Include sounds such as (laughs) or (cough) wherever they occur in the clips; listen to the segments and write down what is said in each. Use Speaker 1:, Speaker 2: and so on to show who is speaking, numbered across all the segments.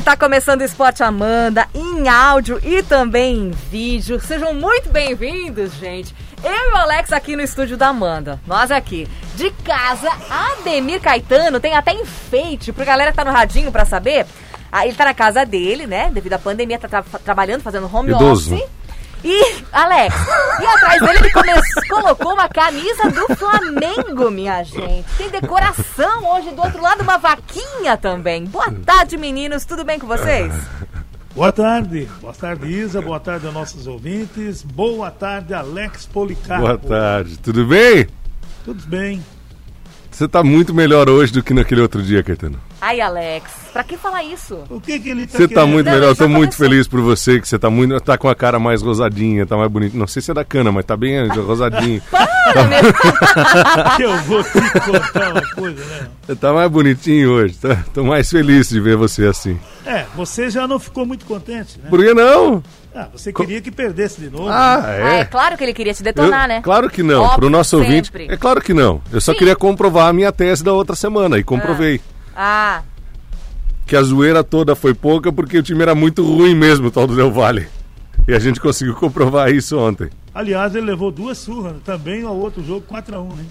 Speaker 1: Está começando o Esporte Amanda em áudio e também em vídeo. Sejam muito bem-vindos, gente. Eu e o Alex aqui no estúdio da Amanda. Nós aqui. De casa, Ademir Caetano tem até enfeite pra galera que tá no radinho pra saber. Ah, ele tá na casa dele, né? Devido à pandemia, tá tra trabalhando, fazendo home
Speaker 2: Idoso.
Speaker 1: office. E, Alex, e atrás dele ele come- colocou uma camisa do Flamengo, minha gente. Tem decoração hoje do outro lado, uma vaquinha também. Boa tarde, meninos. Tudo bem com vocês?
Speaker 3: Boa tarde, boa tarde Isa, boa tarde aos nossos ouvintes, boa tarde Alex Policarpo.
Speaker 2: Boa tarde, tudo bem?
Speaker 3: Tudo bem?
Speaker 2: Você tá muito melhor hoje do que naquele outro dia, Caetano.
Speaker 1: Ai, Alex, pra que falar isso?
Speaker 3: O que que ele tá
Speaker 2: Você tá muito
Speaker 1: Não,
Speaker 2: melhor, eu tô muito
Speaker 1: começou.
Speaker 2: feliz por você, que você tá muito. tá com a cara mais rosadinha, tá mais bonito. Não sei se é da cana, mas tá bem rosadinho. (laughs)
Speaker 1: Para, meu... (laughs)
Speaker 3: Que eu vou te contar uma coisa, né?
Speaker 2: Você tá mais bonitinho hoje, tá? Tô mais feliz de ver você assim.
Speaker 3: É, você já não ficou muito contente, né?
Speaker 2: Por que não?
Speaker 3: Ah, você queria que perdesse de novo.
Speaker 2: Ah,
Speaker 1: Ah, é
Speaker 2: é.
Speaker 1: claro que ele queria te detonar,
Speaker 2: Eu-
Speaker 1: né?
Speaker 2: Claro que não,
Speaker 1: Óbvio,
Speaker 2: pro nosso ouvinte.
Speaker 1: sempre.
Speaker 2: É claro que não. Eu só
Speaker 1: Sim.
Speaker 2: queria comprovar a minha tese da outra semana e comprovei.
Speaker 1: Ah,
Speaker 2: Que a zoeira toda foi pouca porque o time era muito ruim mesmo, o tal do Del Valle. E a gente conseguiu comprovar isso ontem.
Speaker 3: Aliás, ele levou duas surras também ao outro jogo 4x1, né?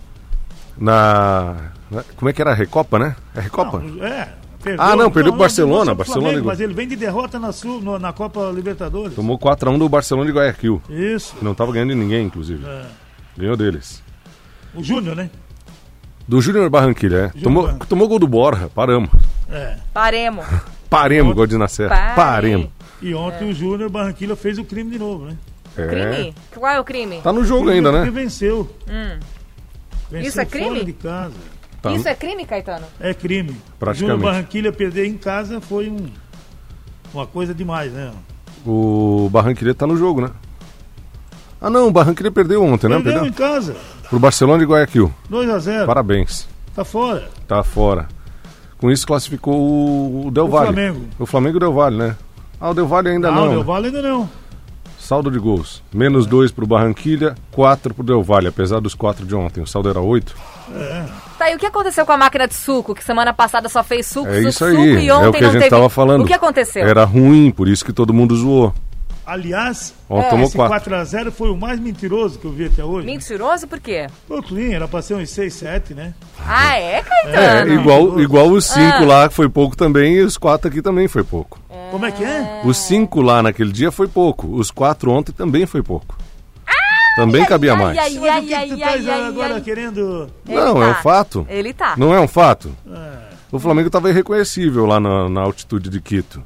Speaker 2: Na. Como é que era? Recopa, né? É Recopa?
Speaker 3: Não, é, perdeu,
Speaker 2: Ah, não, perdeu pro Barcelona, Barcelona
Speaker 3: Flamengo, mas ele vem de derrota na, Sul, no- na Copa Libertadores.
Speaker 2: Tomou 4x1 do Barcelona de Guayaquil.
Speaker 3: Isso.
Speaker 2: Não tava ganhando de ninguém, inclusive.
Speaker 3: É.
Speaker 2: Ganhou deles.
Speaker 3: O Júnior, né?
Speaker 2: Do Júnior Barranquilha, é. Tomou, tomou gol do Borja. Paramos.
Speaker 3: É.
Speaker 1: paremos. (laughs)
Speaker 2: Paremos, gol de Nascer.
Speaker 1: Pare.
Speaker 2: Paremos.
Speaker 3: E ontem o Júnior Barranquilla fez o crime de novo, né?
Speaker 2: É.
Speaker 1: Crime? Qual é o crime?
Speaker 2: Tá no jogo ainda,
Speaker 3: Porque
Speaker 2: né?
Speaker 3: venceu. Venceu
Speaker 1: Isso é crime?
Speaker 3: Fora de casa.
Speaker 2: Tá.
Speaker 1: Isso é crime, Caetano?
Speaker 3: É crime.
Speaker 2: Praticamente.
Speaker 3: Júnior Barranquilla perder em casa foi um, uma coisa demais, né?
Speaker 2: O Barranquilha tá no jogo, né? Ah, não, o Barranquilha perdeu ontem, né?
Speaker 3: Perdeu
Speaker 2: Perdeu
Speaker 3: em casa.
Speaker 2: Pro Barcelona de Guayaquil.
Speaker 3: 2x0.
Speaker 2: Parabéns.
Speaker 3: Tá fora.
Speaker 2: Tá fora. Com isso classificou o, o Del
Speaker 3: O
Speaker 2: Valle.
Speaker 3: Flamengo.
Speaker 2: O Flamengo o Del Valle, né? Ah, o Del Valle ainda
Speaker 3: não,
Speaker 2: não.
Speaker 3: Del Valle ainda não.
Speaker 2: Saldo de gols. Menos dois pro Barranquilha, quatro pro Del Valle, apesar dos quatro de ontem. O saldo era oito.
Speaker 1: Tá, e o que aconteceu com a máquina de suco? Que semana passada só fez suco,
Speaker 2: É
Speaker 1: suco,
Speaker 2: isso
Speaker 1: suco
Speaker 2: aí.
Speaker 1: e ontem
Speaker 2: É o que a
Speaker 1: não
Speaker 2: gente
Speaker 1: teve.
Speaker 2: tava falando.
Speaker 1: O que aconteceu?
Speaker 2: Era ruim, por isso que todo mundo zoou.
Speaker 3: Aliás,
Speaker 2: Ó,
Speaker 1: É,
Speaker 3: esse
Speaker 2: quatro.
Speaker 3: 4x0 foi o mais mentiroso que eu vi até hoje.
Speaker 1: Mentiroso por quê?
Speaker 3: Foi clean, era pra ser uns 6, 7, né?
Speaker 1: Ah, é,
Speaker 2: É,
Speaker 1: Caetano?
Speaker 2: igual, igual os cinco
Speaker 1: Ah.
Speaker 2: lá foi pouco também e os quatro aqui também foi pouco.
Speaker 3: Como é que é?
Speaker 2: Os cinco lá naquele dia foi pouco. Os quatro ontem também foi pouco. também cabia
Speaker 1: ai,
Speaker 2: mais.
Speaker 1: ai,
Speaker 3: Mas
Speaker 1: ai,
Speaker 3: o que,
Speaker 1: ai,
Speaker 3: que tu
Speaker 1: ai,
Speaker 3: estás
Speaker 1: ai,
Speaker 3: agora
Speaker 1: ai.
Speaker 3: querendo...
Speaker 2: Não,
Speaker 1: Ele
Speaker 2: é um
Speaker 1: tá.
Speaker 2: fato.
Speaker 1: Ele tá.
Speaker 2: Não é um fato.
Speaker 3: É,
Speaker 2: O Flamengo estava irreconhecível lá na, na altitude de Quito.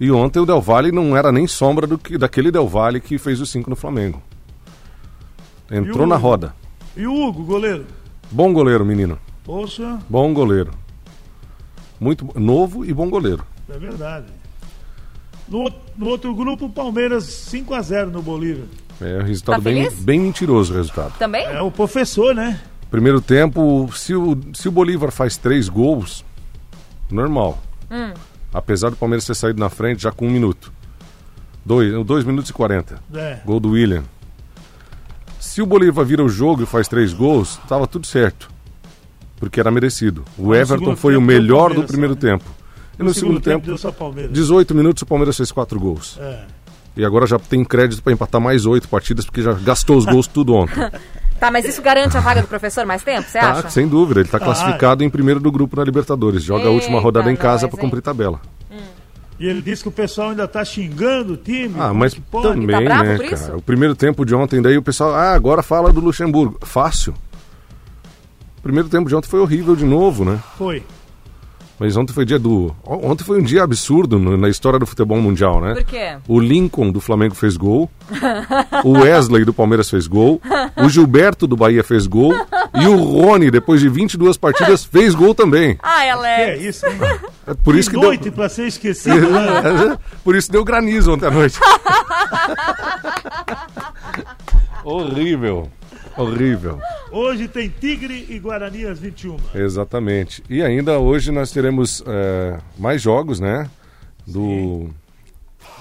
Speaker 2: E ontem o Del Valle não era nem sombra do que, daquele Del Valle que fez os cinco no Flamengo. Entrou
Speaker 3: o-
Speaker 2: na roda.
Speaker 3: E o Hugo, goleiro?
Speaker 2: Bom goleiro, menino.
Speaker 3: Poxa,
Speaker 2: Bom goleiro. Muito novo e bom goleiro.
Speaker 3: é verdade. No, no outro grupo, o Palmeiras 5x0 no Bolívia.
Speaker 2: É um resultado
Speaker 1: Tá
Speaker 2: bem,
Speaker 1: feliz?
Speaker 2: bem mentiroso o resultado.
Speaker 1: Também?
Speaker 3: É o professor, né?
Speaker 2: Primeiro tempo, se o, se o Bolívar faz três gols, normal.
Speaker 1: Hum.
Speaker 2: Apesar do Palmeiras ter saído na frente já com um minuto. Dois, dois minutos e quarenta.
Speaker 3: É.
Speaker 2: Gol do William. Se o Bolívar vira o jogo e faz três gols, tava tudo certo. Porque era merecido. O
Speaker 3: No
Speaker 2: Everton
Speaker 3: segundo
Speaker 2: foi o
Speaker 3: tempo,
Speaker 2: melhor do primeiro
Speaker 3: né?
Speaker 2: tempo. E no, segundo, tempo,
Speaker 3: deu só Palmeiras.
Speaker 2: 18 minutos, o Palmeiras fez quatro gols.
Speaker 3: É.
Speaker 2: E agora já tem crédito para empatar mais oito partidas, porque já gastou os gols tudo ontem. (laughs)
Speaker 1: Tá, mas isso garante a vaga do professor mais tempo, você
Speaker 2: Tá,
Speaker 1: acha?
Speaker 2: sem dúvida, ele está classificado em primeiro do grupo na Libertadores. Joga a última
Speaker 1: Eita,
Speaker 2: rodada em casa para cumprir tabela.
Speaker 3: E ele disse que o pessoal ainda tá xingando o time.
Speaker 2: Ah, mas também,
Speaker 1: Tá
Speaker 2: né, cara? O primeiro tempo de ontem, daí o pessoal, ah, agora fala do Luxemburgo. Fácil. O primeiro tempo de ontem foi horrível de novo, né?
Speaker 3: Foi.
Speaker 2: Mas ontem foi dia do. Ontem foi um dia absurdo no- na história do futebol mundial, né?
Speaker 1: Por quê?
Speaker 2: O Lincoln do Flamengo fez gol. o Wesley do Palmeiras fez gol. O Gilberto do Bahia fez gol. E o Rony, depois de 22 partidas, fez gol também.
Speaker 1: Ai,
Speaker 3: Que é
Speaker 1: Alex.
Speaker 3: isso, hein?
Speaker 2: É Por isso que
Speaker 3: noite
Speaker 2: deu.
Speaker 3: pra ser esquecido. né? (laughs)
Speaker 2: Por isso deu granizo ontem à noite. Horrível. Horrível.
Speaker 3: Hoje tem Tigre e Guarani às 21.
Speaker 2: Exatamente. E ainda hoje nós teremos é, mais jogos, né? Do.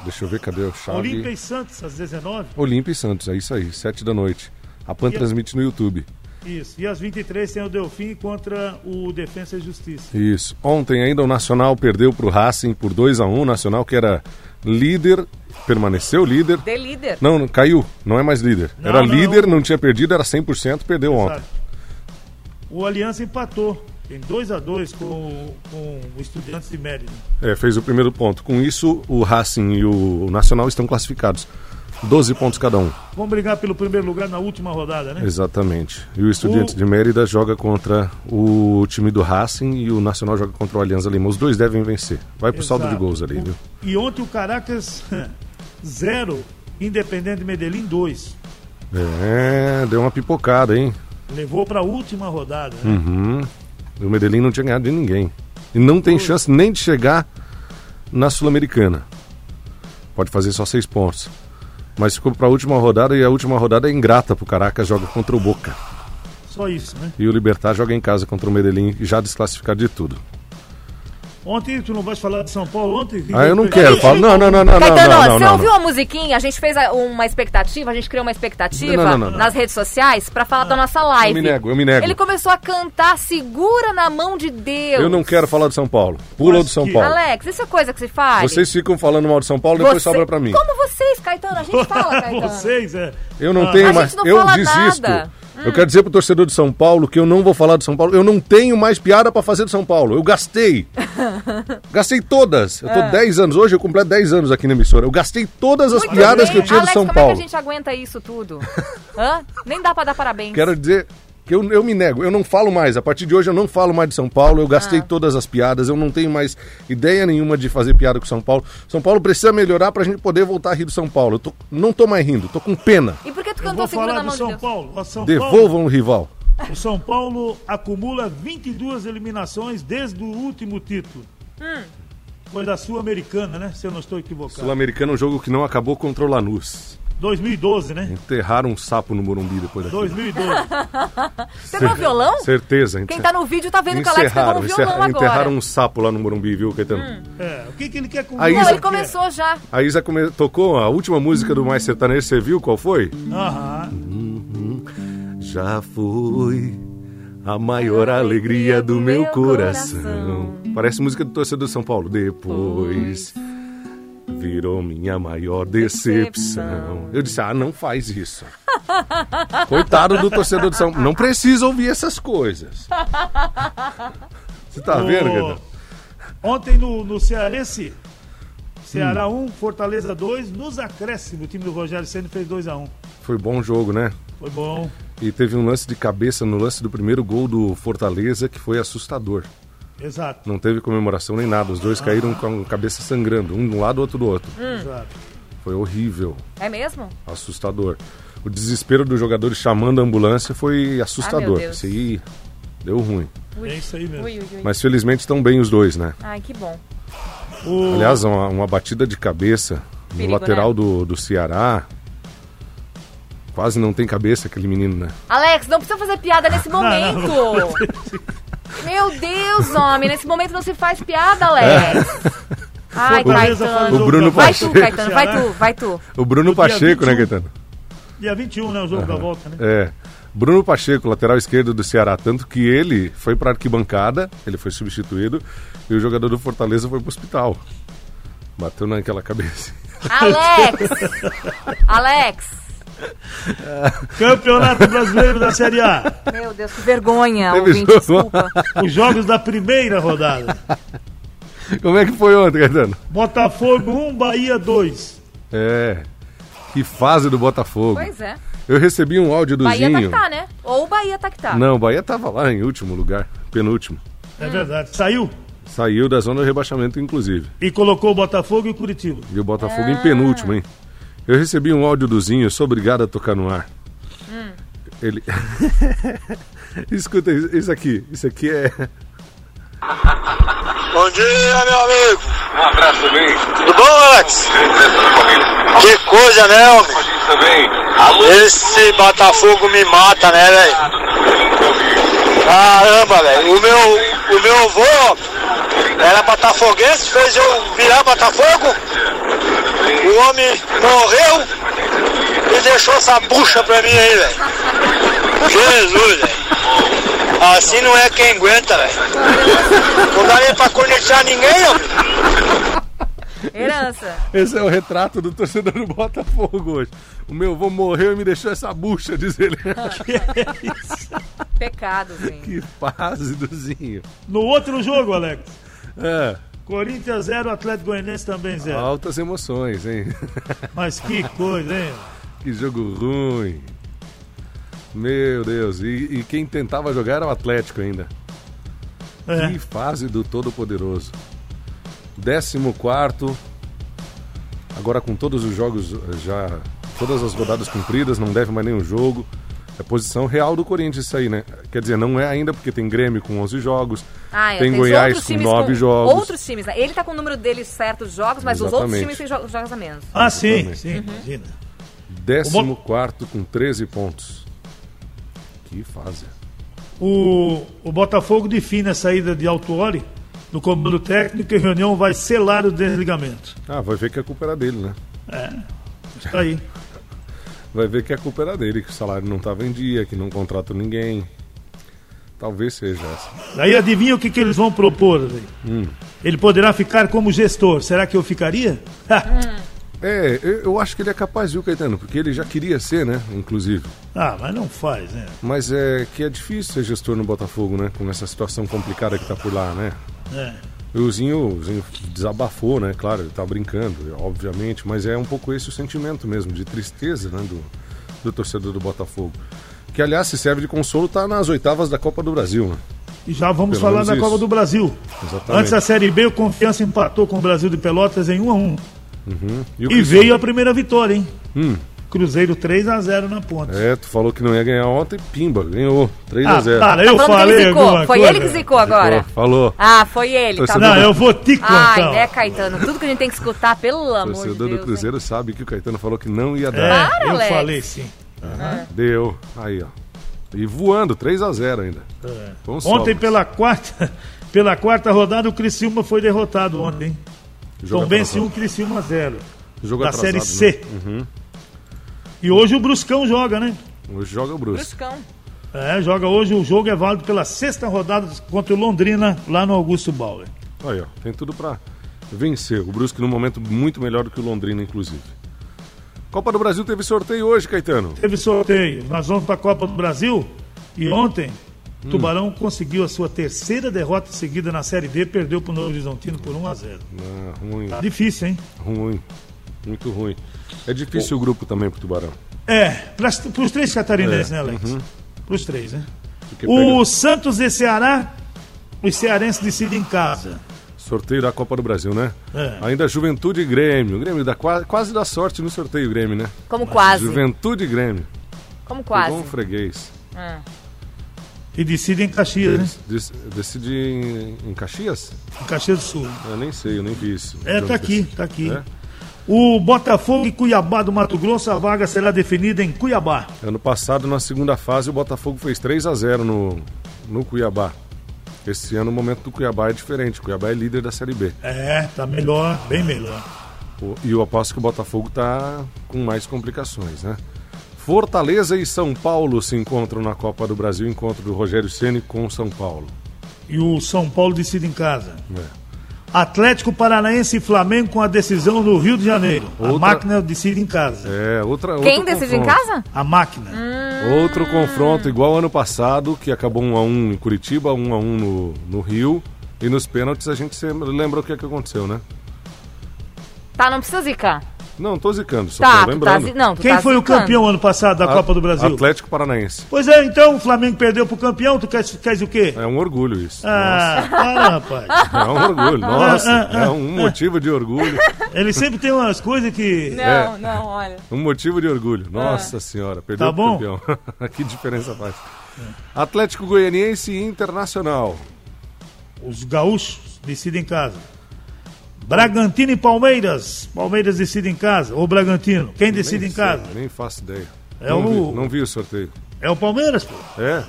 Speaker 2: Deixa eu ver, cadê o chave?
Speaker 3: Olímpia e Santos às 19.
Speaker 2: Olímpia e Santos, é isso aí, sete da noite. A Pan
Speaker 3: E a-
Speaker 2: transmite no YouTube.
Speaker 3: Isso. E às 23 tem o Delfim contra o Defensa e Justiça.
Speaker 2: Isso. Ontem ainda o Nacional perdeu para o Racing por 2 a 1 O Nacional que era líder, permaneceu líder.
Speaker 1: De líder.
Speaker 2: Não, não, caiu. Não é mais líder.
Speaker 3: Não,
Speaker 2: era
Speaker 3: não,
Speaker 2: líder,
Speaker 3: não.
Speaker 2: não tinha perdido, era 100%, perdeu ontem.
Speaker 3: Exato. O Aliança empatou em 2 a 2 com, com o Estudiantes de Mérida.
Speaker 2: É, fez o primeiro ponto. Com isso, o Racing e o Nacional estão classificados. 12 pontos cada um.
Speaker 3: Vamos brigar pelo primeiro lugar na última rodada, né?
Speaker 2: Exatamente. E o Estudiantes
Speaker 3: O-
Speaker 2: de Mérida joga contra o time do Racing e o Nacional joga contra o Alianza Lima. Os dois devem vencer. Vai pro saldo de
Speaker 3: Exato.
Speaker 2: gols ali, viu?
Speaker 3: E ontem o Caracas, (laughs) zero. Independente de Medellín, 2.
Speaker 2: É, deu uma pipocada, hein?
Speaker 3: Levou para a última rodada. né?
Speaker 2: Uhum. O Medellín não tinha ganhado de ninguém. E não tem chance nem de chegar na Sul-Americana. Pode fazer só seis pontos. Mas ficou para a última rodada e a última rodada é ingrata pro Caracas, joga contra o Boca.
Speaker 3: Só isso, né?
Speaker 2: E o Libertar joga em casa contra o Medellín, já desclassificado de tudo.
Speaker 3: Ontem tu não vais falar de São Paulo ontem?
Speaker 2: Ah, eu não quero falar. Não, não, não, não, não,
Speaker 1: Caetano,
Speaker 2: não, não,
Speaker 1: você
Speaker 2: não,
Speaker 1: ouviu
Speaker 2: não.
Speaker 1: a musiquinha? A gente fez uma expectativa, a gente criou uma expectativa
Speaker 2: Não, não, não, não.
Speaker 1: nas redes sociais pra falar da nossa
Speaker 2: Eu
Speaker 1: live.
Speaker 2: me nego, eu me nego.
Speaker 1: Ele começou a cantar Segura na mão de Deus.
Speaker 2: Eu não quero falar de São Paulo. Pula do São
Speaker 3: que-
Speaker 2: Paulo.
Speaker 1: Alex, isso é coisa que se faz.
Speaker 2: Vocês ficam falando mal de São Paulo, depois sobra pra mim.
Speaker 1: Como vocês, Caetano? A gente fala, (laughs) Caetano.
Speaker 3: Vocês, é.
Speaker 2: Eu não
Speaker 3: Ah,
Speaker 2: tenho
Speaker 1: A
Speaker 2: mais.
Speaker 1: gente não
Speaker 2: Eu
Speaker 1: fala
Speaker 2: desisto.
Speaker 1: nada.
Speaker 2: Eu quero dizer pro torcedor de São Paulo que eu não vou falar de São Paulo. Eu não tenho mais piada pra fazer de São Paulo. Eu gastei. (laughs) gastei todas. Eu tô 10 anos. Hoje eu completo 10 anos aqui na emissora. Eu gastei todas as
Speaker 1: Muito
Speaker 2: piadas
Speaker 1: bem.
Speaker 2: que eu tinha
Speaker 1: Alex,
Speaker 2: de São
Speaker 1: como
Speaker 2: Paulo.
Speaker 1: é que a gente aguenta isso tudo? Hã? Nem dá pra dar parabéns.
Speaker 2: Quero dizer eu, eu me nego. Eu não falo mais. A partir de hoje eu não falo mais de São Paulo. Eu gastei
Speaker 1: Ah.
Speaker 2: todas as piadas. Eu não tenho mais ideia nenhuma de fazer piada com São Paulo. São Paulo precisa melhorar pra gente poder voltar a rir do São Paulo. Eu tô- não tô mais rindo. Tô com pena.
Speaker 1: E por que tu cantou Segura na mão de
Speaker 3: São
Speaker 1: Deus?
Speaker 3: Paulo. São Paulo.
Speaker 2: Devolvam o rival.
Speaker 3: O São Paulo acumula 22 eliminações desde o último título.
Speaker 1: Hum.
Speaker 3: Foi da Sul-Americana, né? Se eu não estou equivocado.
Speaker 2: Sul-Americano é um jogo que não acabou contra o Lanús.
Speaker 3: 2012, né?
Speaker 2: Enterraram um sapo no Morumbi depois daquilo.
Speaker 3: 2012.
Speaker 1: Pegou violão?
Speaker 2: Certeza.
Speaker 1: Quem tá no vídeo tá vendo que o Alex pegou
Speaker 2: encerraram,
Speaker 1: um violão
Speaker 2: encerra-
Speaker 1: agora.
Speaker 2: enterraram um sapo lá no Morumbi, viu, Caetano?
Speaker 3: É, o que, que ele quer com
Speaker 2: Aí
Speaker 1: Não,
Speaker 2: Isa-
Speaker 1: ele começou já.
Speaker 2: A Isa come- tocou a última música do Mais Sertanejo, você viu qual foi?
Speaker 3: Aham.
Speaker 2: Já foi a maior alegria do meu coração. Parece música do torcedor de São Paulo. Depois virou minha maior decepção. Eu disse: ah, não faz isso. (laughs) Coitado do torcedor de São Paulo. Não precisa ouvir essas coisas. Você tá vendo,
Speaker 3: O-
Speaker 2: Caetano?
Speaker 3: Ontem no, no Cearense, Ceará 1, Fortaleza 2, nos acréscimos, o time do Rogério Senna fez 2x1.
Speaker 2: Foi bom jogo, né?
Speaker 3: Foi bom.
Speaker 2: E teve um lance de cabeça no lance do primeiro gol do Fortaleza que foi assustador.
Speaker 3: Exato.
Speaker 2: Não teve comemoração nem nada. Os dois caíram com a cabeça sangrando, um de um lado, outro do outro.
Speaker 3: Exato.
Speaker 2: Foi horrível,
Speaker 1: É mesmo?
Speaker 2: assustador. O desespero dos jogadores chamando a ambulância foi
Speaker 1: Ah,
Speaker 2: assustador.
Speaker 1: Deus.
Speaker 2: Isso aí deu ruim.
Speaker 3: É isso aí mesmo.
Speaker 1: Ui, ui, ui.
Speaker 2: Mas felizmente estão bem os dois, né?
Speaker 1: Ai, que bom.
Speaker 3: O-
Speaker 2: Aliás, uma, uma batida de cabeça no
Speaker 1: Perigo,
Speaker 2: lateral
Speaker 1: né?
Speaker 2: do, do Ceará. Quase não tem cabeça aquele menino, né?
Speaker 1: Alex, não precisa fazer piada nesse momento. (laughs)
Speaker 3: não, não.
Speaker 1: Meu Deus, homem, nesse momento não se faz piada, Alex. Ai,
Speaker 3: Fortaleza faz
Speaker 1: Caetano.
Speaker 2: O Bruno
Speaker 1: Vai
Speaker 2: Pacheco.
Speaker 1: tu, Caetano, vai tu, vai tu.
Speaker 2: O Bruno Pacheco, né,
Speaker 3: 21.
Speaker 2: Caetano?
Speaker 3: Dia 21, né? O jogo da volta, né?
Speaker 2: É. Bruno Pacheco, lateral esquerdo do Ceará, tanto que ele foi para arquibancada, ele foi substituído, e o jogador do Fortaleza foi pro hospital. Bateu naquela cabeça.
Speaker 1: Alex! (laughs) Alex!
Speaker 3: Campeonato Brasileiro da Série A.
Speaker 1: Meu Deus, que vergonha, ouvinte,
Speaker 2: jogo.
Speaker 1: desculpa.
Speaker 3: Os jogos da primeira rodada.
Speaker 2: Como é que foi ontem, Caetano?
Speaker 3: Botafogo 1, Bahia 2.
Speaker 2: É. Que fase do Botafogo.
Speaker 1: Pois é.
Speaker 2: Eu recebi um áudio do
Speaker 1: Bahia tá que
Speaker 2: Zinho.
Speaker 1: tá, né? Ou Bahia tá que tá.
Speaker 2: Não, o Bahia tava lá em último lugar, penúltimo.
Speaker 3: É verdade. Saiu
Speaker 2: Saiu da zona de rebaixamento, inclusive.
Speaker 3: e colocou o Botafogo e o Curitiba.
Speaker 2: E o Botafogo em penúltimo, hein? Eu recebi um áudio do Zinho, sou obrigado a tocar no ar. Ele. (laughs) Escuta isso aqui. Isso aqui é.
Speaker 4: Bom dia, meu amigo.
Speaker 5: Um abraço também.
Speaker 4: Tudo bom, Alex? Que coisa, né, homem? Esse Botafogo me mata, né, velho? Caramba, velho. O meu, o meu avô era botafoguense, fez eu virar Botafogo. O homem morreu e deixou essa bucha pra mim aí, velho. Jesus, velho. Assim não é quem aguenta, velho. Não dá nem pra conectar ninguém, ó.
Speaker 1: Herança.
Speaker 2: Esse é o retrato do torcedor do Botafogo hoje. O meu avô morreu e me deixou essa bucha, diz ele. (laughs) (laughs)
Speaker 1: Pecado, sim.
Speaker 2: que fase dozinho.
Speaker 3: No outro jogo, Alex.
Speaker 2: É,
Speaker 3: Corinthians 0, Atlético Goianiense também 0.
Speaker 2: altas emoções, hein?
Speaker 3: Mas que coisa, hein?
Speaker 2: que jogo ruim. Meu Deus, e, e quem tentava jogar era o Atlético ainda.
Speaker 3: É.
Speaker 2: Que fase do Todo-Poderoso. 14. Agora com todos os jogos já. Todas as rodadas cumpridas, não deve mais nenhum jogo. É posição real do Corinthians isso aí, né? Quer dizer, não é ainda porque tem Grêmio com 11 jogos.
Speaker 1: Ah, é,
Speaker 2: tem Goiás com
Speaker 1: times
Speaker 2: 9 jogos.
Speaker 1: Outros times, né? Ele tá com o número dele certo de jogos, mas os outros
Speaker 2: Exatamente.
Speaker 1: times têm jo- jogos a menos.
Speaker 3: Ah, sim,
Speaker 2: Exatamente.
Speaker 3: sim, imagina.
Speaker 2: 14 com 13 pontos. Que fase.
Speaker 3: O, o Botafogo define a saída de Autuori no comando técnico e a reunião vai selar o desligamento.
Speaker 2: Ah, vai ver que a culpa era dele, né?
Speaker 3: Está aí.
Speaker 2: Vai ver que a culpa era dele, que o salário não estava em dia, que não contratou ninguém. Talvez seja essa.
Speaker 3: Aí adivinha o que, que eles vão propor?
Speaker 2: Hum.
Speaker 3: Ele poderá ficar como gestor. Será que eu ficaria?
Speaker 2: É, eu, eu acho que ele é capaz, viu, Caetano? Porque ele já queria ser, né? Inclusive.
Speaker 3: ah, mas não faz, né?
Speaker 2: Mas é que é difícil ser gestor no Botafogo, né? Com essa situação complicada que tá por lá, né?
Speaker 3: É.
Speaker 2: E O Zinho, o Zinho desabafou, né? Claro, ele tá brincando, obviamente, mas é um pouco esse o sentimento mesmo, de tristeza, né? Do, do torcedor do Botafogo. Que, aliás, se serve de consolo, tá nas oitavas da Copa do Brasil, né?
Speaker 3: E já vamos
Speaker 2: Pelo
Speaker 3: falar da
Speaker 2: isso.
Speaker 3: Copa do Brasil.
Speaker 2: Exatamente.
Speaker 3: Antes da Série B, o Confiança empatou com o Brasil de Pelotas em 1 a 1
Speaker 2: Uhum.
Speaker 3: E
Speaker 2: Cruzeiro?
Speaker 3: veio a primeira vitória, hein?
Speaker 2: Hum,
Speaker 3: Cruzeiro 3 a 0 na ponta.
Speaker 2: é, tu falou que não ia ganhar ontem, pimba, ganhou. 3
Speaker 3: Ah,
Speaker 2: a 0
Speaker 3: para, eu
Speaker 1: Tá
Speaker 3: falei
Speaker 1: ele zicou.
Speaker 3: alguma
Speaker 1: Foi
Speaker 3: coisa.
Speaker 1: ele que zicou agora.
Speaker 2: Pô, Falou.
Speaker 1: Ah, foi ele. Tá
Speaker 2: Torcedor
Speaker 1: bom.
Speaker 3: Não, eu vou te contar.
Speaker 1: Ai, né, Caetano? Tudo que a gente tem que escutar, pelo
Speaker 2: O
Speaker 1: amor de
Speaker 2: torcedor
Speaker 1: Deus.
Speaker 2: do Cruzeiro sabe que o Caetano falou que não ia
Speaker 3: É,
Speaker 2: dar.
Speaker 1: Para,
Speaker 3: eu
Speaker 1: Alex.
Speaker 3: falei sim.
Speaker 2: Deu. Aí, ó. E voando, 3 a 0 ainda.
Speaker 3: É. Ontem, pela quarta, (laughs) pela quarta rodada, o Criciúma foi derrotado ontem. Tombense
Speaker 2: atrasado.
Speaker 3: 1, Criciúma 0.
Speaker 2: Jogo
Speaker 3: da
Speaker 2: atrasado,
Speaker 3: Série C.
Speaker 2: né? Uhum.
Speaker 3: E hoje o Bruscão joga, né?
Speaker 2: Hoje joga o Bruce.
Speaker 1: Bruscão.
Speaker 3: É, joga hoje. O jogo é válido pela sexta rodada contra o Londrina, lá no Augusto Bauer.
Speaker 2: Aí, ó. Tem tudo pra vencer. O Brusque num momento muito melhor do que o Londrina, inclusive. Copa do Brasil teve sorteio hoje, Caetano.
Speaker 3: Teve sorteio. Nós vamos para a Copa do Brasil. E ontem,
Speaker 2: Hum.
Speaker 3: Tubarão conseguiu a sua terceira derrota seguida na Série D. Perdeu para o Novo Horizontino por 1 a 0
Speaker 2: Ah, ruim,
Speaker 3: Tá difícil, hein?
Speaker 2: ruim. Muito ruim. É difícil o grupo também pro Tubarão.
Speaker 3: É, para os três catarinenses,
Speaker 2: É,
Speaker 3: né, Alex? Para os três, né? O
Speaker 2: pega
Speaker 3: Santos e Ceará, os cearenses decidem em casa.
Speaker 2: sorteio da Copa do Brasil, né?
Speaker 3: É.
Speaker 2: Ainda Juventude e Grêmio. O Grêmio dá, quase, quase dá sorte no sorteio, Grêmio, né?
Speaker 1: Como quase.
Speaker 2: Juventude e Grêmio.
Speaker 1: Como quase.
Speaker 2: um freguês.
Speaker 1: Ah.
Speaker 3: E decidem em Caxias, né?
Speaker 2: Dec- Decide em, em Caxias?
Speaker 3: Em Caxias do Sul.
Speaker 2: Eu nem sei, eu nem vi isso.
Speaker 3: É,
Speaker 2: Jogo
Speaker 3: tá aqui, tá aqui.
Speaker 2: É?
Speaker 3: O Botafogo e Cuiabá do Mato Grosso, a vaga será definida em Cuiabá.
Speaker 2: Ano passado, na segunda fase, o Botafogo fez 3 a 0 no, no Cuiabá. Esse ano o momento do Cuiabá é diferente. O Cuiabá é líder da Série B.
Speaker 3: É, tá melhor, bem melhor.
Speaker 2: E eu aposto que o Botafogo tá com mais complicações, né? Fortaleza e São Paulo se encontram na Copa do Brasil, encontro do Rogério Ceni com São Paulo.
Speaker 3: E o São Paulo decide em casa.
Speaker 2: É.
Speaker 3: Atlético Paranaense e Flamengo com a decisão no Rio de Janeiro. A
Speaker 2: Outra-
Speaker 3: máquina decide em casa.
Speaker 2: É, outra,
Speaker 1: Quem
Speaker 2: outro
Speaker 1: decide em
Speaker 2: confronto.
Speaker 1: casa?
Speaker 3: A máquina.
Speaker 2: Outro confronto igual ano passado, que acabou 1 a 1 em Curitiba, 1 a 1 no, no Rio. E nos pênaltis a gente sempre lembra o que, é que aconteceu, né?
Speaker 1: Tá, não precisa zicar.
Speaker 2: Não, tô zicando, só
Speaker 1: Tá,
Speaker 2: tô
Speaker 1: tá
Speaker 2: lembrando.
Speaker 1: zi... Não,
Speaker 3: Quem
Speaker 1: tá
Speaker 3: foi o
Speaker 1: zicando.
Speaker 3: campeão ano passado da
Speaker 2: A-
Speaker 3: Copa do Brasil?
Speaker 2: Atlético Paranaense.
Speaker 3: Pois é, então o Flamengo perdeu pro campeão, tu queres, queres o quê?
Speaker 2: É um orgulho isso.
Speaker 3: Ah, para, rapaz.
Speaker 2: Nossa, (laughs) é um orgulho. Nossa,
Speaker 3: Ah, ah,
Speaker 2: é um motivo de orgulho.
Speaker 3: Ele sempre tem umas coisas que.
Speaker 1: Não,
Speaker 2: É.
Speaker 1: não, olha.
Speaker 2: Um motivo de orgulho. Nossa senhora, perdeu
Speaker 3: Tá
Speaker 2: pro
Speaker 3: bom?
Speaker 2: campeão. (laughs) que diferença faz. Atlético Goianiense e Internacional.
Speaker 3: Os gaúchos decidem em casa. Bragantino e Palmeiras. Palmeiras decide em casa. Ou Bragantino. Quem decide
Speaker 2: Nem
Speaker 3: em casa?
Speaker 2: sei, nem faço ideia.
Speaker 3: É
Speaker 2: não,
Speaker 3: o-
Speaker 2: vi, não vi o sorteio.
Speaker 3: É o Palmeiras, pô.
Speaker 2: É.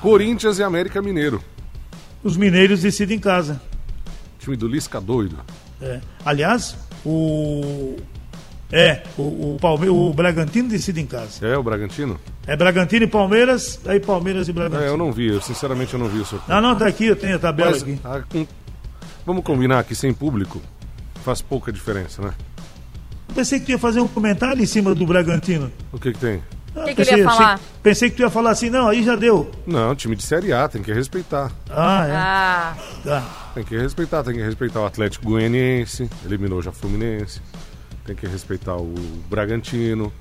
Speaker 2: Corinthians e América Mineiro.
Speaker 3: Os mineiros decidem em casa.
Speaker 2: Time do Lisca doido.
Speaker 3: É. Aliás, o, É, o, o, Palme o Bragantino decide em casa.
Speaker 2: É o Bragantino?
Speaker 3: É Bragantino e Palmeiras, aí Palmeiras e Bragantino.
Speaker 2: É, eu não vi, eu sinceramente eu não vi o sorteio.
Speaker 3: Não, não, tá aqui, eu tenho a tabela
Speaker 2: Mas,
Speaker 3: aqui.
Speaker 2: a- vamos combinar que sem público faz pouca diferença, né?
Speaker 3: Pensei que tu ia fazer um comentário em cima do Bragantino.
Speaker 2: O que que tem?
Speaker 3: Ah,
Speaker 1: que ele
Speaker 3: pensei,
Speaker 1: ia falar?
Speaker 3: achei- pensei que tu ia falar assim, não, aí já deu.
Speaker 2: Não, time de Série A, tem que respeitar.
Speaker 3: Ah, é.
Speaker 1: Ah,
Speaker 3: Tá.
Speaker 2: Tem que respeitar, tem que respeitar o Atlético Goianiense, eliminou já o Fluminense. Tem que respeitar o Bragantino.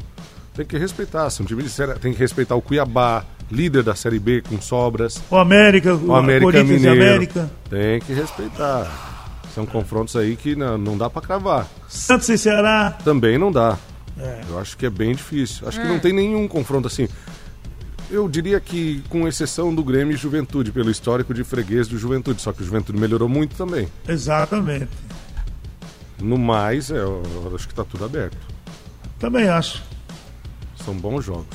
Speaker 2: Tem que respeitar, são time de série, A. tem que respeitar o Cuiabá, líder da Série B com sobras.
Speaker 3: O América, o,
Speaker 2: O América
Speaker 3: Corinthians
Speaker 2: Mineiro.
Speaker 3: América.
Speaker 2: Tem que respeitar. São confrontos aí que não, não dá pra cravar.
Speaker 3: Santos e Ceará.
Speaker 2: Também não dá.
Speaker 3: É.
Speaker 2: Eu acho que é bem difícil. Acho que não tem nenhum confronto assim. Eu diria que, com exceção do Grêmio e Juventude, pelo histórico de freguês do Juventude. Só que o Juventude melhorou muito também.
Speaker 3: Exatamente.
Speaker 2: No mais, é, eu, acho que tá tudo aberto.
Speaker 3: Também acho.
Speaker 2: São bons jogos.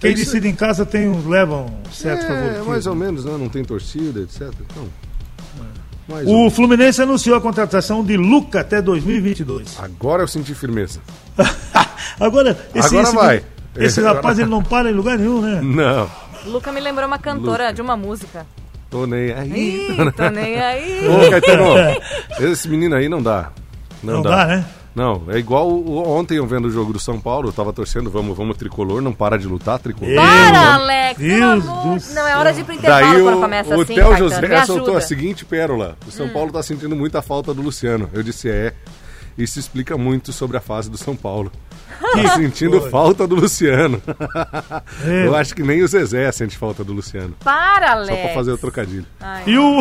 Speaker 3: Quem
Speaker 2: É
Speaker 3: decide em casa tem um, leva um certo
Speaker 2: é,
Speaker 3: favoritismo.
Speaker 2: mais ou menos, né? Não tem torcida, etc. Então, mais
Speaker 3: O
Speaker 2: ou-
Speaker 3: Fluminense anunciou a contratação de Luca até 2022. (laughs)
Speaker 2: Agora eu senti firmeza. (laughs)
Speaker 3: Agora, esse,
Speaker 2: Agora
Speaker 3: esse,
Speaker 2: vai.
Speaker 3: esse
Speaker 2: Agora-
Speaker 3: rapaz ele não para em lugar nenhum, né?
Speaker 2: Não,
Speaker 1: Luca me lembrou uma cantora
Speaker 2: Luca.
Speaker 1: de uma música.
Speaker 2: tô nem aí.
Speaker 1: Ih, tô nem (laughs) aí.
Speaker 2: Ô, Caetano, esse menino aí não dá. Não,
Speaker 3: Não
Speaker 2: dá.
Speaker 3: dá, né?
Speaker 2: Não, é igual o- ontem eu vendo o jogo do São Paulo, eu tava torcendo, vamos, vamos tricolor, não para de lutar, tricolor.
Speaker 1: Para, Alex!
Speaker 3: Deus
Speaker 1: amor-
Speaker 3: do
Speaker 1: Não, é hora de ir pro intervalo
Speaker 2: Daí
Speaker 1: quando
Speaker 2: o,
Speaker 1: começa
Speaker 2: o
Speaker 1: assim,
Speaker 2: Theo
Speaker 1: Caetano.
Speaker 2: José soltou.
Speaker 1: Hum.
Speaker 2: a seguinte pérola. O São Paulo tá sentindo muita falta do Luciano. Eu disse, é. Isso explica muito sobre a fase do São Paulo. (laughs) Tá sentindo
Speaker 3: coisa.
Speaker 2: falta do Luciano.
Speaker 3: É.
Speaker 2: Eu acho que nem o Zezé sente falta do Luciano.
Speaker 1: Para,
Speaker 2: Só
Speaker 1: Alex!
Speaker 2: pra fazer o trocadilho.
Speaker 1: Ai,
Speaker 3: E o,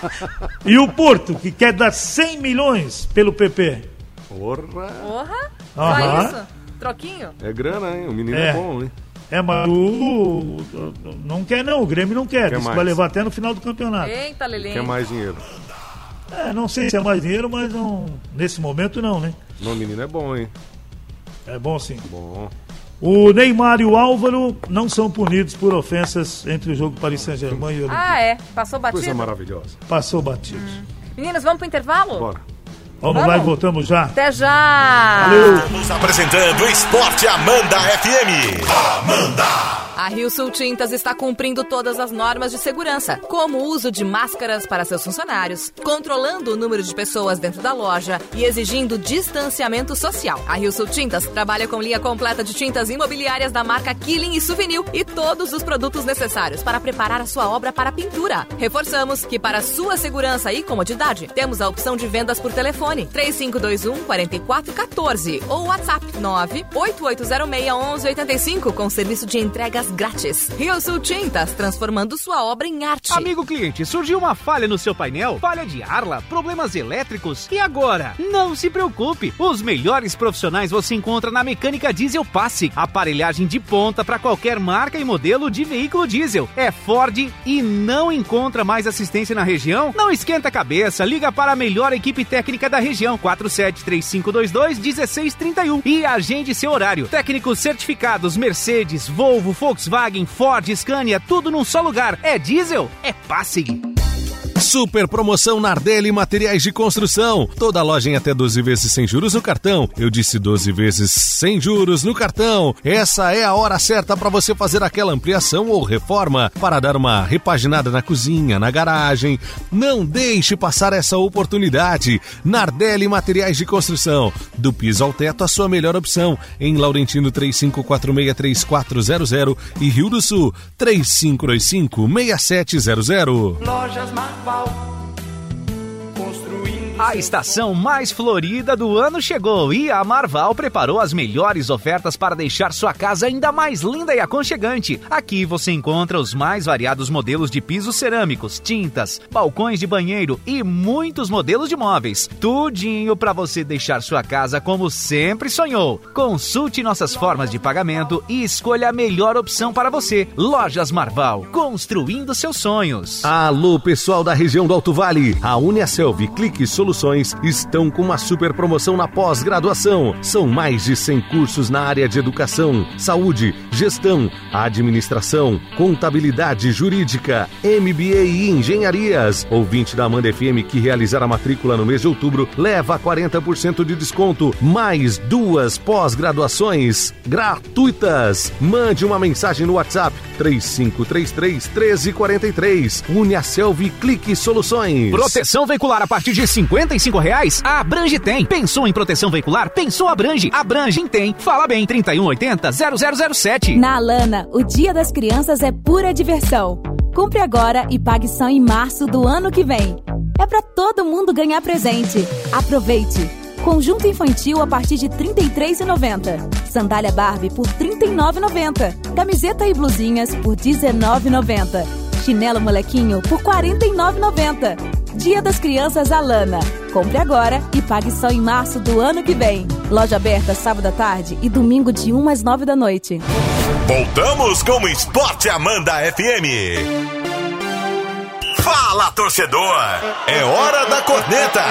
Speaker 3: (laughs) e o Porto, que quer dar 100 milhões pelo PP.
Speaker 2: Porra!
Speaker 1: Porra! Só
Speaker 3: Aham.
Speaker 1: isso? Troquinho?
Speaker 2: É grana, hein? O menino
Speaker 3: É.
Speaker 2: é, bom, hein?
Speaker 3: É, mas o, o- não quer não, o Grêmio não quer.
Speaker 2: Quer
Speaker 3: Diz que
Speaker 2: mais.
Speaker 3: vai levar até no final do campeonato.
Speaker 1: Eita, Lelê.
Speaker 2: Quer mais dinheiro.
Speaker 3: É, não sei se é mais dinheiro, mas não, nesse momento não, né?
Speaker 2: Não, o menino é bom, hein?
Speaker 3: É bom sim.
Speaker 2: Bom.
Speaker 3: O Neymar e o Álvaro não são punidos por ofensas entre o jogo Paris Saint-Germain e o Olympique.
Speaker 1: Ah, é? Passou
Speaker 2: Coisa
Speaker 1: batido?
Speaker 2: maravilhosa.
Speaker 3: Passou batido.
Speaker 1: Meninos, vamos pro intervalo?
Speaker 2: Bora.
Speaker 3: Vamos,
Speaker 1: Vamos.
Speaker 3: lá e voltamos já.
Speaker 1: Até já!
Speaker 3: Valeu.
Speaker 5: Estamos apresentando o Esporte Amanda FM.
Speaker 1: A Rio Sul Tintas está cumprindo todas as normas de segurança, como o uso de máscaras para seus funcionários, controlando o número de pessoas dentro da loja e exigindo distanciamento social. A Rio Sul Tintas trabalha com linha completa de tintas imobiliárias da marca Killing e Souvenir e todos os produtos necessários para preparar a sua obra para pintura. Reforçamos que para sua segurança e comodidade, temos a opção de vendas por telefone 3521 4414 ou WhatsApp 98806 1185 com serviço de entregas grátis. Rio Tintas, transformando sua obra em arte.
Speaker 6: Amigo cliente, surgiu uma falha no seu painel? Falha de arla? Problemas elétricos? E agora? Não se preocupe! Os melhores profissionais você encontra na Mecânica Diesel Passe. Aparelhagem de ponta para qualquer marca e modelo de veículo diesel. É Ford e não encontra mais assistência na região? Não esquenta a cabeça, liga para a melhor equipe técnica da região, 473522-1631 e agende seu horário. Técnicos certificados Mercedes, Volvo, Volkswagen, Ford, Scania, tudo num só lugar. É diesel? É passe.
Speaker 7: Super promoção Nardelli Materiais de Construção. Toda loja em até 12 vezes sem juros no cartão. Eu disse 12 vezes sem juros no cartão. Essa é a hora certa para você fazer aquela ampliação ou reforma para dar uma repaginada na cozinha, na garagem. Não deixe passar essa oportunidade. Nardelli Materiais de Construção. Do piso ao teto, a sua melhor opção. Em Laurentino 35463400 e Rio do Sul 35256700.
Speaker 8: Lojas Marval. Construindo.
Speaker 6: A estação mais florida do ano chegou e a Marval preparou as melhores ofertas para deixar sua casa ainda mais linda e aconchegante. Aqui você encontra os mais variados modelos de pisos cerâmicos, tintas, balcões de banheiro e muitos modelos de móveis. Tudinho para você deixar sua casa como sempre sonhou. Consulte nossas formas de pagamento e escolha a melhor opção para você. Lojas Marval, construindo seus sonhos.
Speaker 7: Alô, pessoal da região do Alto Vale. A Uniacel Uniaselv Clique Soluções estão com uma super promoção na pós-graduação. São mais de 100 cursos na área de educação, saúde, gestão, administração, contabilidade jurídica, MBA e engenharias. Ouvinte da Amanda FM que realizar a matrícula no mês de outubro leva 40% de desconto, mais duas pós-graduações gratuitas. Mande uma mensagem no WhatsApp 3533 1343. Uniaselv Clique Soluções.
Speaker 6: Proteção veicular a partir de R$ 55 reais? A Abrange tem. Pensou em proteção veicular? Pensou Abrange. Abrange tem. Fala bem, 3180 0007.
Speaker 8: Na Alana, o Dia das Crianças é pura diversão. Compre agora e pague só em março do ano que vem. É para todo mundo ganhar presente. Aproveite! Conjunto infantil a partir de R$ 33,90. Sandália Barbie por R$ 39,90. Camiseta e blusinhas por R$ 19,90. Chinelo molequinho por R$ 49,90. Dia das Crianças Alana. Compre agora e pague só em março do ano que vem. Loja aberta sábado à tarde e domingo de 1 às 9 da noite.
Speaker 5: Voltamos com o Esporte Amanda FM. Fala, torcedor! É hora da corneta!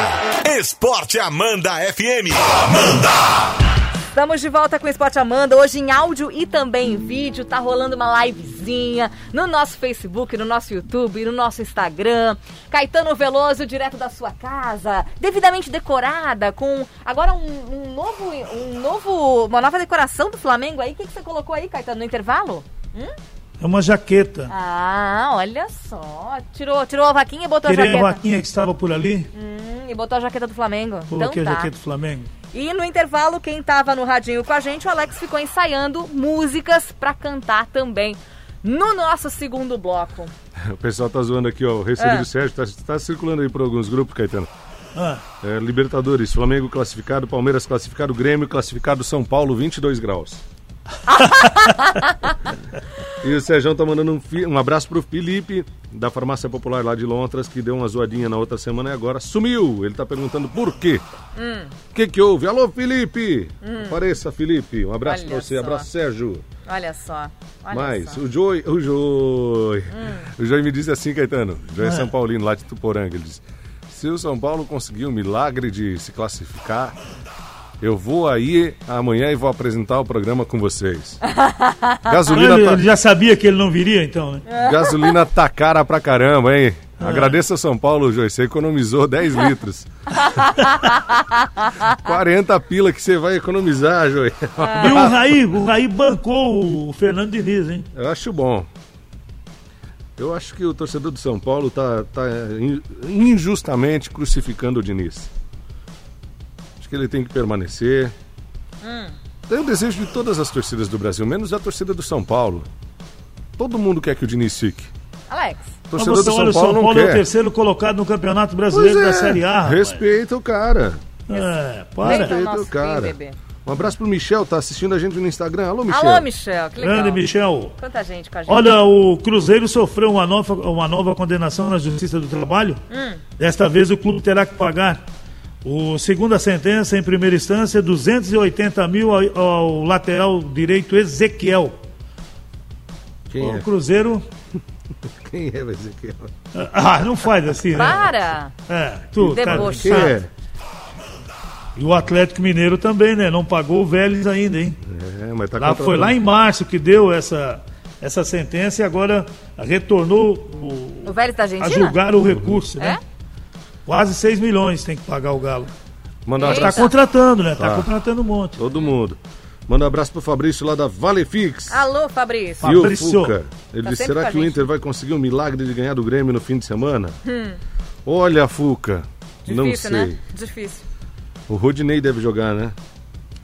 Speaker 5: Esporte Amanda FM. Amanda!
Speaker 1: Estamos de volta com o Esporte Amanda, hoje em áudio e também em vídeo. Tá rolando uma livezinha no nosso Facebook, no nosso YouTube, no nosso Instagram. Caetano Veloso, direto da sua casa, devidamente decorada, com agora um, um novo, um novo, uma nova decoração do Flamengo aí. O que, que você colocou aí, Caetano, no intervalo? Hum?
Speaker 3: É uma jaqueta.
Speaker 1: Ah, olha só. Tirou, tirou a vaquinha e botou
Speaker 3: Tirei
Speaker 1: a jaqueta.
Speaker 3: a vaquinha que estava por ali,
Speaker 1: Hum, e botou a jaqueta do Flamengo.
Speaker 3: coloquei
Speaker 1: então
Speaker 3: a
Speaker 1: tá.
Speaker 3: jaqueta do Flamengo.
Speaker 1: E no intervalo, quem tava no radinho com a gente, o Alex ficou ensaiando músicas pra cantar também no nosso segundo bloco. (laughs)
Speaker 2: O pessoal tá zoando aqui, ó. O recebido
Speaker 1: É.
Speaker 2: Sérgio tá, tá circulando aí por alguns grupos, Caetano.
Speaker 3: Ah,
Speaker 2: É, Libertadores, Flamengo classificado, Palmeiras classificado, Grêmio classificado, São Paulo 22 graus. E o Sérgio tá mandando um, um abraço pro Felipe, da Farmácia Popular lá de Lontras, que deu uma zoadinha na outra semana e agora sumiu. Ele tá perguntando por quê. O que que houve? Alô, Felipe! Apareça, Felipe. Um abraço
Speaker 1: Olha
Speaker 2: pra você,
Speaker 1: só.
Speaker 2: abraço, Sérgio.
Speaker 1: Olha só. Olha
Speaker 2: Mais,
Speaker 1: só.
Speaker 2: o Joey, o Joey, o Joey me disse assim, Caetano, Joey é
Speaker 3: Ah.
Speaker 2: São Paulino, lá de Tuporanga, ele disse, se o São Paulo conseguir o milagre de se classificar, eu vou aí amanhã e vou apresentar o programa com vocês. (laughs) Gasolina,
Speaker 3: ele,
Speaker 2: tá,
Speaker 3: ele já sabia que ele não viria, então, né?
Speaker 2: gasolina tá cara pra caramba, hein? Agradeço ao São Paulo, Joey, você economizou 10 (laughs) litros. 40 pila que você vai economizar, Joey.
Speaker 3: E o Raí, o Raí bancou o Fernando Diniz, hein?
Speaker 2: Eu acho bom. Eu acho que o torcedor do São Paulo tá, tá in- injustamente crucificando o Diniz. Que ele tem que permanecer. Tem o desejo de todas as torcidas do Brasil, menos a torcida do São Paulo. Todo mundo quer que o Diniz fique.
Speaker 1: Alex.
Speaker 3: Mas
Speaker 2: torcedor
Speaker 3: você
Speaker 2: do
Speaker 3: olha,
Speaker 2: São
Speaker 3: o
Speaker 2: Paulo
Speaker 3: São
Speaker 2: não
Speaker 3: Paulo é o terceiro colocado no Campeonato Brasileiro
Speaker 2: é,
Speaker 3: da Série A. rapaz.
Speaker 2: Respeita o cara.
Speaker 3: É, para.
Speaker 1: Respeita o
Speaker 2: Respeita
Speaker 1: nosso
Speaker 2: o cara. Um abraço pro Michel, tá assistindo a gente no Instagram. Alô, Michel.
Speaker 1: Alô, Michel. Que legal.
Speaker 3: Grande Michel.
Speaker 1: Quanta gente com a gente.
Speaker 3: Olha, o Cruzeiro sofreu uma nova, uma nova condenação na Justiça do Trabalho. Desta vez o clube terá que pagar. O segunda sentença, em primeira instância, 280 mil ao, ao lateral direito Ezequiel.
Speaker 2: Quem
Speaker 3: O
Speaker 2: é?
Speaker 3: Cruzeiro. (laughs)
Speaker 2: Quem é Ezequiel?
Speaker 3: Ah, não faz assim, né?
Speaker 1: Para!
Speaker 3: É, tu, cara,
Speaker 1: Deboche.
Speaker 2: É?
Speaker 3: E o Atlético Mineiro também, né? Não pagou o Vélez ainda, hein?
Speaker 2: É, mas tá
Speaker 3: Lá, foi lá em março que deu essa, essa sentença e agora retornou o,
Speaker 1: O Vélez da
Speaker 3: a
Speaker 1: Argentina?
Speaker 3: julgar o recurso, né?
Speaker 1: É?
Speaker 3: Quase 6 milhões tem que pagar o Galo.
Speaker 2: Mandar um
Speaker 1: Eita.
Speaker 3: Tá contratando, né? Tá
Speaker 2: Tá.
Speaker 3: contratando um monte.
Speaker 2: todo mundo. Manda um abraço pro Fabrício lá da Valefix.
Speaker 1: Alô, Fabrício.
Speaker 2: E o
Speaker 3: Fabrício.
Speaker 2: Fuca, ele
Speaker 1: Tá
Speaker 2: disse, será que o. Inter vai conseguir o milagre de ganhar do Grêmio no fim de semana? Olha, Fuca, não
Speaker 1: Hum. Difícil,
Speaker 2: sei.
Speaker 1: né? Difícil.
Speaker 2: O Rodinei deve jogar, né?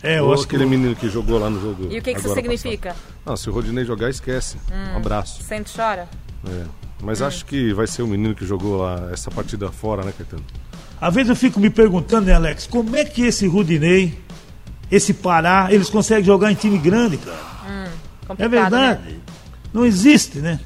Speaker 3: É, eu
Speaker 2: Ou
Speaker 3: acho que
Speaker 2: aquele menino que jogou lá no jogo
Speaker 1: E o que, que isso significa?
Speaker 2: passado. Não, se o Rodinei jogar, esquece. Um abraço.
Speaker 1: Sente e chora?
Speaker 2: É. Mas
Speaker 1: Hum.
Speaker 2: acho que vai ser o menino que jogou lá essa partida fora, né, Caetano?
Speaker 3: Às vezes eu fico me perguntando, né, Alex, como é que esse Rudinei, esse Pará, eles conseguem jogar em time grande, cara? É
Speaker 1: Complicado,
Speaker 3: verdade.
Speaker 1: Né?
Speaker 3: Não existe, né?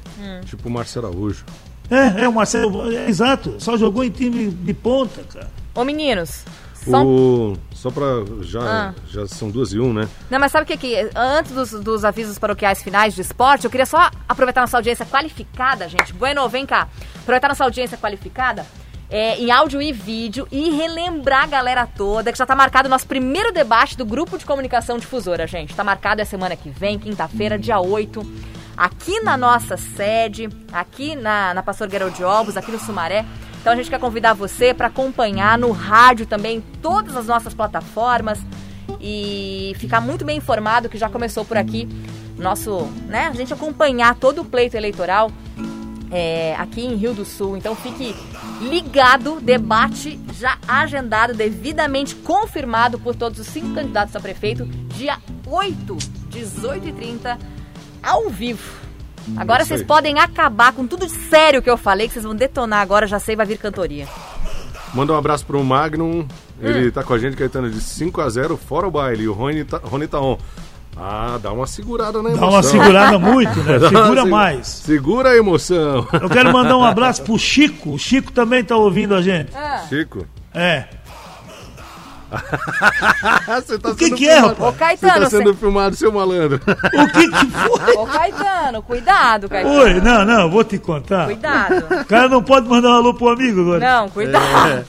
Speaker 2: Tipo o Márcio Araújo.
Speaker 3: É, é o Marcelo, é, exato, só jogou em time de ponta, cara.
Speaker 1: Ô, meninos. Só...
Speaker 2: O... Só pra. Já,
Speaker 1: Ah.
Speaker 2: já são duas e um, né?
Speaker 1: Não, mas sabe o que que... Antes dos, dos avisos paroquiais finais de esporte, eu queria só aproveitar nossa audiência qualificada, gente. Bueno, vem cá. Aproveitar nossa audiência qualificada é, em áudio e vídeo e relembrar a galera toda que já tá marcado o nosso primeiro debate do grupo de comunicação difusora, gente. Tá marcado é semana que vem, quinta-feira, dia 8, aqui na nossa sede, aqui na, na Pastor Geraldo de Ovos, aqui no Sumaré. Então a gente quer convidar você para acompanhar no rádio também todas as nossas plataformas e ficar muito bem informado que já começou por aqui nosso, né, a gente acompanhar todo o pleito eleitoral é, aqui em Rio do Sul. Então fique ligado, debate já agendado, devidamente confirmado por todos os cinco candidatos a prefeito, dia 8, 18h30, ao vivo. Agora
Speaker 2: Isso
Speaker 1: vocês podem acabar com tudo sério que eu falei, que vocês vão detonar agora, já sei, vai vir cantoria.
Speaker 2: Manda um abraço pro Magnum.
Speaker 1: Hum.
Speaker 2: Ele tá com a gente, Caetano, de 5 a 0 fora o baile. E o Rony, tá, Rony tá on. Ah, dá uma segurada na
Speaker 3: Dá
Speaker 2: emoção.
Speaker 3: uma segurada muito, né? (laughs)
Speaker 2: Dá
Speaker 3: Segura
Speaker 2: segu-
Speaker 3: mais.
Speaker 2: Segura a emoção.
Speaker 3: Eu quero mandar um (laughs) abraço pro Chico. O Chico também tá ouvindo a gente.
Speaker 2: Chico.
Speaker 3: É. (laughs)
Speaker 2: Você tá
Speaker 3: O que
Speaker 2: sendo
Speaker 3: que é, rapaz?
Speaker 1: Ô, Caetano,
Speaker 2: Você tá
Speaker 1: você-
Speaker 2: sendo filmado, seu malandro.
Speaker 3: O que que foi?
Speaker 1: Ô, Caetano, cuidado, Caetano.
Speaker 3: Oi, não, não, vou te contar.
Speaker 1: Cuidado.
Speaker 3: O cara não pode mandar um alô pro amigo agora.
Speaker 1: Não, cuidado.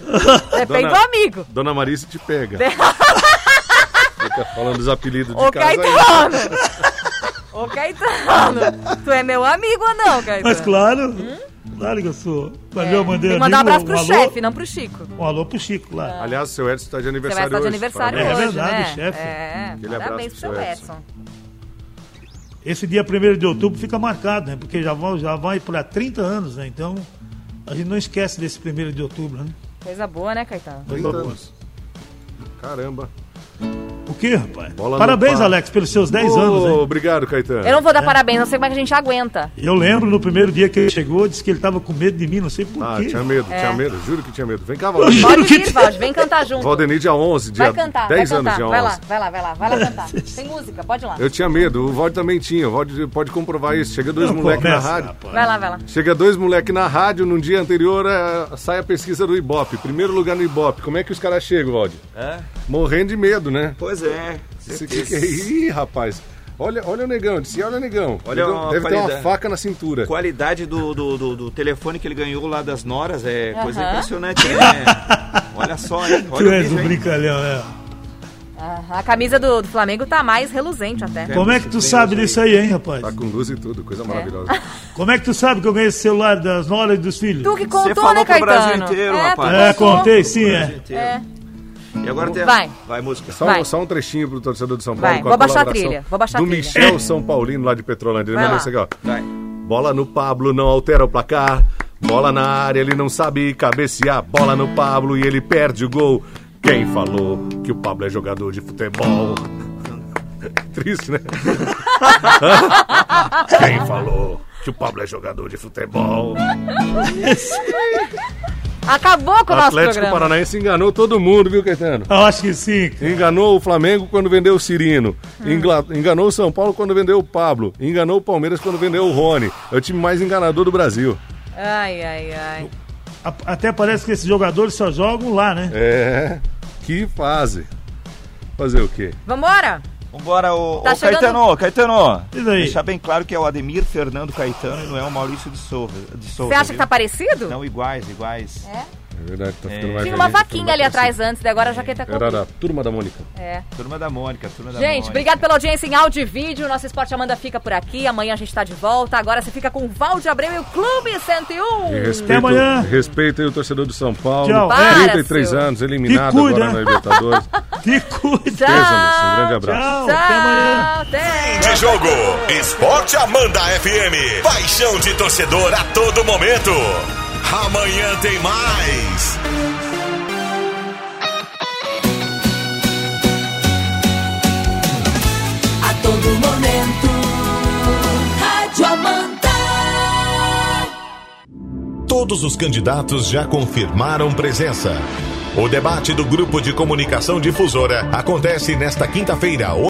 Speaker 1: Depende
Speaker 2: Dona-
Speaker 1: do amigo.
Speaker 2: Dona Marisa te pega. (laughs) Fica falando dos apelidos de
Speaker 1: Ô,
Speaker 2: casa aí.
Speaker 1: Caetano. Ô, Caetano. Tu é meu amigo ou não, Caetano?
Speaker 3: Mas claro, claro que eu sou. Mas eu mandei?
Speaker 1: Tem que mandar um abraço pro
Speaker 3: alô,
Speaker 1: chefe, não pro Chico.
Speaker 3: Um alô pro Chico, claro.
Speaker 2: Aliás, o seu Edson tá de
Speaker 1: Você vai
Speaker 2: aniversário
Speaker 1: estar de
Speaker 2: hoje.
Speaker 1: aniversário
Speaker 2: Parabéns.
Speaker 3: É
Speaker 1: hoje,
Speaker 3: verdade,
Speaker 1: né?
Speaker 3: chefe.
Speaker 1: É,
Speaker 2: Aquele
Speaker 1: parabéns
Speaker 2: pro seu Edson.
Speaker 1: Edson.
Speaker 3: Esse dia 1 de outubro fica marcado, né? Porque já vai, já vai para 30 anos, né? Então, a gente não esquece desse 1 de outubro, né?
Speaker 1: Coisa boa, né, Caetano?
Speaker 2: 30 anos. Caramba.
Speaker 3: O que, rapaz?
Speaker 2: Bola
Speaker 3: Parabéns. Alex, pelos seus 10
Speaker 2: Ô,
Speaker 3: anos, hein?
Speaker 2: Obrigado, Caetano.
Speaker 1: Eu não vou dar parabéns, não sei como é que a gente aguenta.
Speaker 3: Eu lembro no primeiro dia que ele chegou, disse que ele tava com medo de mim, não sei por
Speaker 2: Ah,
Speaker 3: quê.
Speaker 2: tinha medo,
Speaker 1: É.
Speaker 2: tinha medo. Juro que tinha medo. Vem cá,
Speaker 3: juro
Speaker 1: Pode
Speaker 3: que
Speaker 1: vir, Valde, vem cantar junto.
Speaker 2: Valdenir, dia 11, dia
Speaker 1: Vai cantar,
Speaker 2: 10
Speaker 1: vai
Speaker 2: anos,
Speaker 1: cantar.
Speaker 2: dia 11.
Speaker 1: Vai lá, vai lá, vai lá, vai lá cantar. (laughs) Tem música, pode ir lá.
Speaker 2: Eu tinha medo, o Valde também tinha. O Valde pode comprovar isso. Chega dois moleques na rádio.
Speaker 3: rapaz.
Speaker 1: Vai lá, vai lá.
Speaker 2: Chega dois moleques na rádio, num dia anterior eh, sai a pesquisa do Ibope. Primeiro lugar no Ibope. Como é que os caras chegam, Valde?
Speaker 9: É?
Speaker 2: Morrendo de medo, né?
Speaker 9: Pois é.
Speaker 2: Esse que que é? Ih, rapaz. Olha, olha o negão, disse, olha o negão.
Speaker 9: Olha
Speaker 2: Negão
Speaker 9: a
Speaker 2: Deve ter uma
Speaker 9: qualidade.
Speaker 2: faca na cintura.
Speaker 9: Qualidade do, do, do, do telefone que ele ganhou lá das noras é coisa impressionante, né? (laughs) Olha só, hein?
Speaker 3: Tu
Speaker 9: Olha o
Speaker 3: és um brincalhão, é.
Speaker 1: Ah, a camisa do, do Flamengo tá mais reluzente até.
Speaker 3: Como é que tu sabe disso aí, hein, rapaz?
Speaker 2: Tá com luz e tudo, coisa maravilhosa. (laughs)
Speaker 3: Como é que tu sabe que eu ganhei esse celular das noras e dos filhos?
Speaker 1: Tu que contou,
Speaker 9: falou
Speaker 1: né,
Speaker 9: pro
Speaker 1: Caetano?
Speaker 9: Brasil inteiro,
Speaker 1: é,
Speaker 9: rapaz.
Speaker 1: tu
Speaker 3: É, contei, sim, é.
Speaker 1: É.
Speaker 9: E agora tem...
Speaker 1: Vai.
Speaker 9: Vai, música.
Speaker 2: Só,
Speaker 1: Vai.
Speaker 2: só um trechinho pro torcedor de São Paulo.
Speaker 1: Vai,
Speaker 2: com
Speaker 1: vou baixar a trilha, vou baixar a
Speaker 2: Do
Speaker 1: trilha.
Speaker 2: Michel São Paulino, lá de Petrolândia. Ele mandou isso aqui, ó.
Speaker 9: Vai.
Speaker 2: Bola no Pablo, não altera o placar. Bola na área, ele não sabe cabecear. Bola no Pablo e ele perde o gol. Quem falou que o Pablo é jogador de futebol? (laughs) Triste, né? (laughs) Quem falou que o Pablo é jogador de futebol? (laughs)
Speaker 1: Acabou com o
Speaker 2: O
Speaker 1: nosso
Speaker 2: Atlético
Speaker 1: programa.
Speaker 2: Paranaense enganou todo mundo, viu, Caetano?
Speaker 3: Eu acho que sim.
Speaker 2: Enganou o Flamengo quando vendeu o Cirino.
Speaker 1: Hum.
Speaker 2: Enganou o São Paulo quando vendeu o Pablo. Enganou o Palmeiras quando vendeu o Rony. É o time mais enganador do Brasil.
Speaker 1: Ai, ai, ai.
Speaker 3: Até parece que esses jogadores só jogam lá, né?
Speaker 2: É. Que fase. Fazer o quê?
Speaker 1: Vambora?
Speaker 9: Vambora, ô,
Speaker 1: Tá
Speaker 9: ô
Speaker 1: chegando-
Speaker 9: Caetano, Caetano.
Speaker 3: Diz aí.
Speaker 9: Deixar bem claro que é o Ademir Fernando Caetano e não é o Maurício de Souza. De Souza
Speaker 1: Você acha que
Speaker 9: viu?
Speaker 1: tá parecido?
Speaker 9: Não, iguais, iguais.
Speaker 2: É verdade, tá ficando mais
Speaker 1: Tinha uma
Speaker 2: velhinho,
Speaker 1: vaquinha ali atrás antes, e agora a jaqueta é.
Speaker 2: Era da turma da Mônica.
Speaker 1: É.
Speaker 9: Turma da Mônica, turma da
Speaker 1: Gente,
Speaker 9: Mônica.
Speaker 1: obrigado pela audiência em áudio e vídeo. Nosso Esporte Amanda fica por aqui. Amanhã a gente tá de volta. Agora você fica com o Valde Abreu e o Clube 101.
Speaker 2: E respeito,
Speaker 3: Até amanhã.
Speaker 2: respeito aí o torcedor do São Paulo.
Speaker 3: Tchau.
Speaker 1: Para,
Speaker 2: 33
Speaker 1: seu.
Speaker 2: anos, eliminado
Speaker 3: Te cuida,
Speaker 2: agora na
Speaker 3: né?
Speaker 2: Libertadores. (laughs)
Speaker 3: Te cuida.
Speaker 1: Tchau.
Speaker 2: Pêsames, um grande abraço.
Speaker 3: Tchau,
Speaker 1: Tchau.
Speaker 3: até amanhã.
Speaker 1: Até.
Speaker 5: De jogo, Esporte Amanda FM. Paixão de torcedor a todo momento. Amanhã tem mais.
Speaker 8: A todo momento, Rádio Amanda.
Speaker 5: Todos os candidatos já confirmaram presença. O debate do grupo de comunicação difusora acontece nesta quinta-feira,